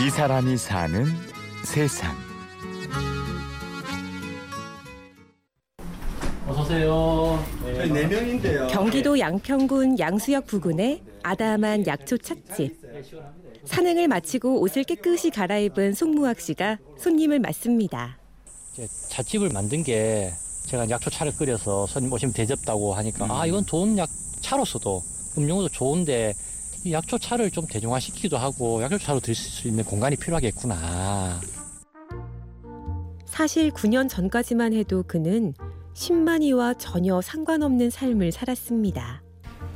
이 사람이 사는 세상. 어서 오세요. 네. 네 명인데요. 경기도 양평군 양수역 부근의 아담한 약초 찻집. 산행을 마치고 옷을 깨끗이 갈아입은 송무학 씨가 손님을 맞습니다. 찻집을 만든 게 제가 약초차를 끓여서 손님 오시면 대접다고 하니까 아 이건 좋은 약 차로서도 음료도 좋은데 이 약초차를 좀 대중화시키기도 하고 약초차로 드실 수 있는 공간이 필요하겠구나. 사실 9년 전까지만 해도 그는 10만이와 전혀 상관없는 삶을 살았습니다.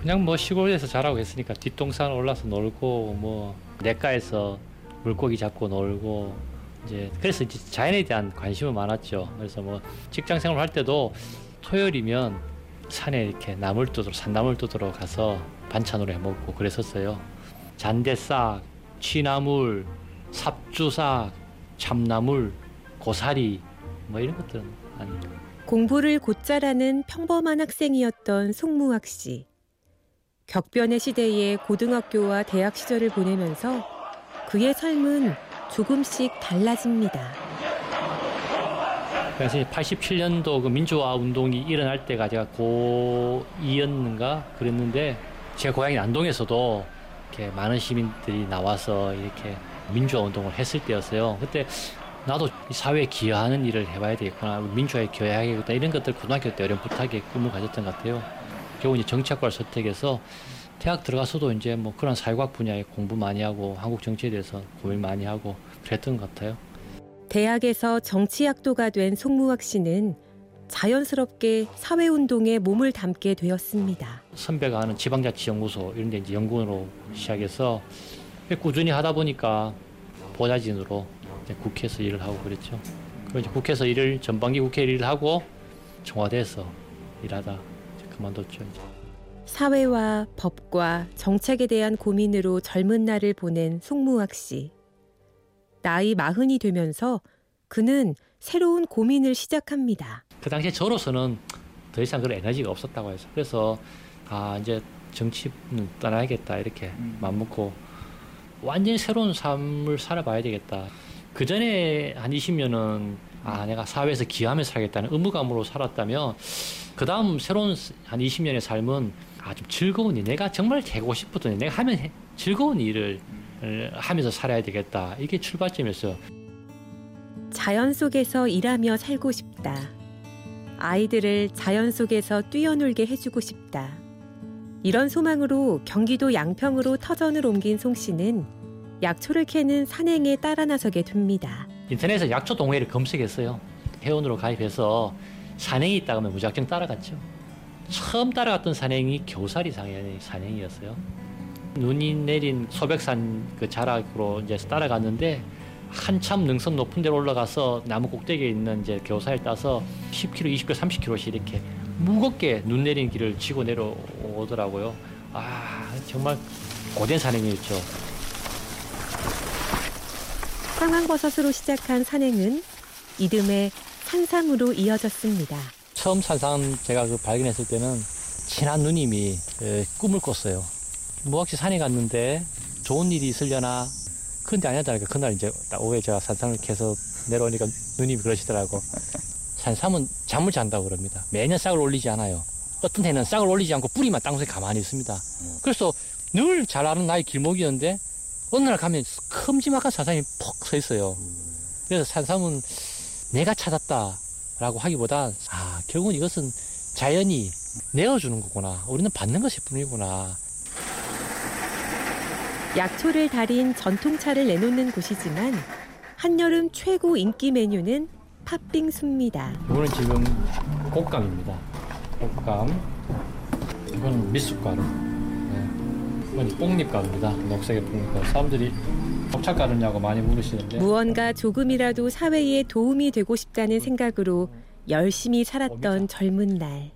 그냥 뭐 시골에서 자라고 했으니까 뒷동산 올라서 놀고 뭐 냇가에서 물고기 잡고 놀고 이제 그래서 이제 자연에 대한 관심은 많았죠. 그래서 뭐 직장 생활 할 때도 토요일이면 산에 이렇게 나물 뜯으러 산나물 뜯으러 가서 반찬으로 해 먹고 그랬었어요. 잔대싹, 취나물, 삽주싹, 참나물, 고사리 뭐 이런 것들은 아니까. 공부를 곧잘하는 평범한 학생이었던 송무학 씨. 격변의 시대에 고등학교와 대학 시절을 보내면서 그의 삶은 조금씩 달라집니다. 그래서 87년도 그 민주화 운동이 일어날 때가 제가 고2였는가 그랬는데 제 고향인 안동에서도 이렇게 많은 시민들이 나와서 이렇게 민주화 운동을 했을 때였어요. 그때 나도 사회에 기여하는 일을 해봐야 되겠구나. 민주화에 기여해야겠다. 이런 것들 고등학교 때 어렴풋하게 꿈을 가졌던 것 같아요. 겨우 이제 정치학과를 선택해서 대학 들어가서도 이제 뭐 그런 사회과학 분야에 공부 많이 하고 한국 정치에 대해서 고민 많이 하고 그랬던 것 같아요. 대학에서 정치학도가 된 송무학 씨는 자연스럽게 사회운동에 몸을 담게 되었습니다. 선배가 하는 지방자치연구소 이런 데 이제 연구원으로 시작해서 꾸준히 하다 보니까 보좌진으로 국회에서 일을 하고 그랬죠. 그리고 이제 국회에서 일을 전반기 국회 일을 하고 청와대에서 일하다 그만뒀죠. 이제. 사회와 법과 정책에 대한 고민으로 젊은 날을 보낸 송무학 씨. 나이 마흔이 되면서 그는 새로운 고민을 시작합니다. 그 당시에 저로서는 더 이상 그런 에너지가 없었다고 해서 그래서 아 이제 정치는 떠나야겠다 이렇게 맘 먹고 완전히 새로운 삶을 살아봐야 되겠다. 그 전에 한 20년은 아 내가 사회에서 기여하면서 살겠다는 의무감으로 살았다면 그 다음 새로운 한 20년의 삶은 아 좀 즐거운 일 내가 정말 되고 싶었던 일 내가 하면 해- 즐거운 일을 어, 하면서 살아야 되겠다 이게 출발점이었어요. 자연 속에서 일하며 살고 싶다. 아이들을 자연 속에서 뛰어놀게 해주고 싶다. 이런 소망으로 경기도 양평으로 터전을 옮긴 송 씨는 약초를 캐는 산행에 따라 나서게 됩니다. 인터넷에서 약초 동호회를 검색했어요. 회원으로 가입해서 산행이 있다 하면 무작정 따라갔죠. 처음 따라갔던 산행이 상해 산행이었어요. 눈이 내린 소백산 그 자락으로 이제 따라갔는데 한참 능선 높은 데로 올라가서 나무 꼭대기에 있는 이제 겨우살을 따서 10km, 20km, 30km씩 이렇게 무겁게 눈 내린 길을 지고 내려오더라고요. 아 정말 고된 산행이었죠. 상황버섯으로 시작한 산행은 이듬해 산삼으로 이어졌습니다. 처음 산삼 제가 그 발견했을 때는 친한 누님이 에, 꿈을 꿨어요. 무학시 산에 갔는데 좋은 일이 있으려나 그런데 아니었다니까 그날 이제 딱 오후에 제가 산삼을 캐서 내려오니까 누님이 그러시더라고. 산삼은 잠을 잔다고 그럽니다. 매년 싹을 올리지 않아요. 어떤 해는 싹을 올리지 않고 뿌리만 땅속에 가만히 있습니다. 그래서 늘 잘 아는 나의 길목이었는데 어느 날 가면 큼지막한 산삼이 퍽 서 있어요. 그래서 산삼은 내가 찾았다라고 하기보다 아 결국은 이것은 자연이 내어주는 거구나. 우리는 받는 것일 뿐이구나. 약초를 달인 전통차를 내놓는 곳이지만 한여름 최고 인기 메뉴는 팥빙수입니다. 이거는 지금 곶감입니다. 곶감. 이건 미숫가루. 네. 이건 뽕잎가루입니다. 녹색의 뽕잎가루. 사람들이 곱찰가루냐고 많이 물으시는데 무언가 조금이라도 사회에 도움이 되고 싶다는 생각으로 열심히 살았던 젊은 날.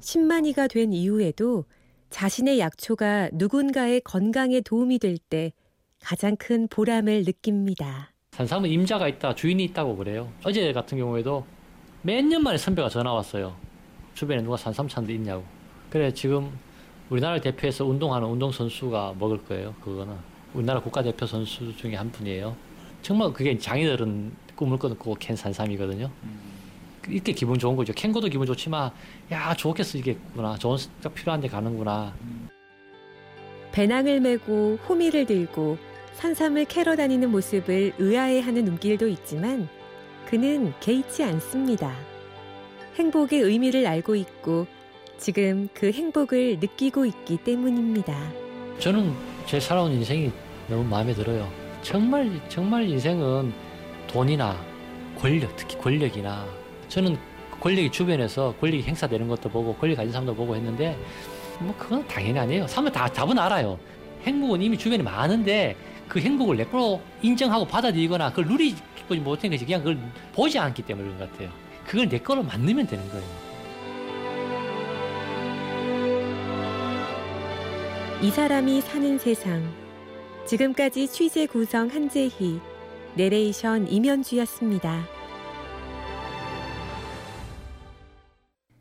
10만이가 된 이후에도 자신의 약초가 누군가의 건강에 도움이 될 때 가장 큰 보람을 느낍니다. 산삼은 임자가 있다, 주인이 있다고 그래요. 어제 같은 경우에도 몇 년 만에 선배가 전화 왔어요. 주변에 누가 산삼 찾는 데 있냐고. 그래 지금 우리나라를 대표해서 운동하는 운동 선수가 먹을 거예요. 그거는. 우리나라 국가대표 선수 중에 한 분이에요. 정말 그게 장인어른 꿈을 꿔놓고 캔 산삼이거든요. 이렇게 기분 좋은 거죠. 캔 거도 기분 좋지만 야 좋게 쓰겠구나. 좋은 딱 필요한데 가는구나. 배낭을 메고 호미를 들고 산삼을 캐러 다니는 모습을 의아해하는 눈길도 있지만 그는 개의치 않습니다. 행복의 의미를 알고 있고 지금 그 행복을 느끼고 있기 때문입니다. 저는 제 살아온 인생이 너무 마음에 들어요. 정말 정말 인생은 돈이나 권력, 특히 권력이나 저는 권력이 주변에서 권력이 행사되는 것도 보고 권력 가진 사람도 보고 했는데 뭐 그건 당연히 아니에요. 사람은 다 답은 알아요. 행복은 이미 주변에 많은데 그 행복을 내 거로 인정하고 받아들이거나 그걸 누리지 못한 것이 그냥 그걸 보지 않기 그런 것 같아요. 그걸 내 거로 만들면 되는 거예요. 이 사람이 사는 세상. 지금까지 취재 구성 한재희, 내레이션 임현주였습니다.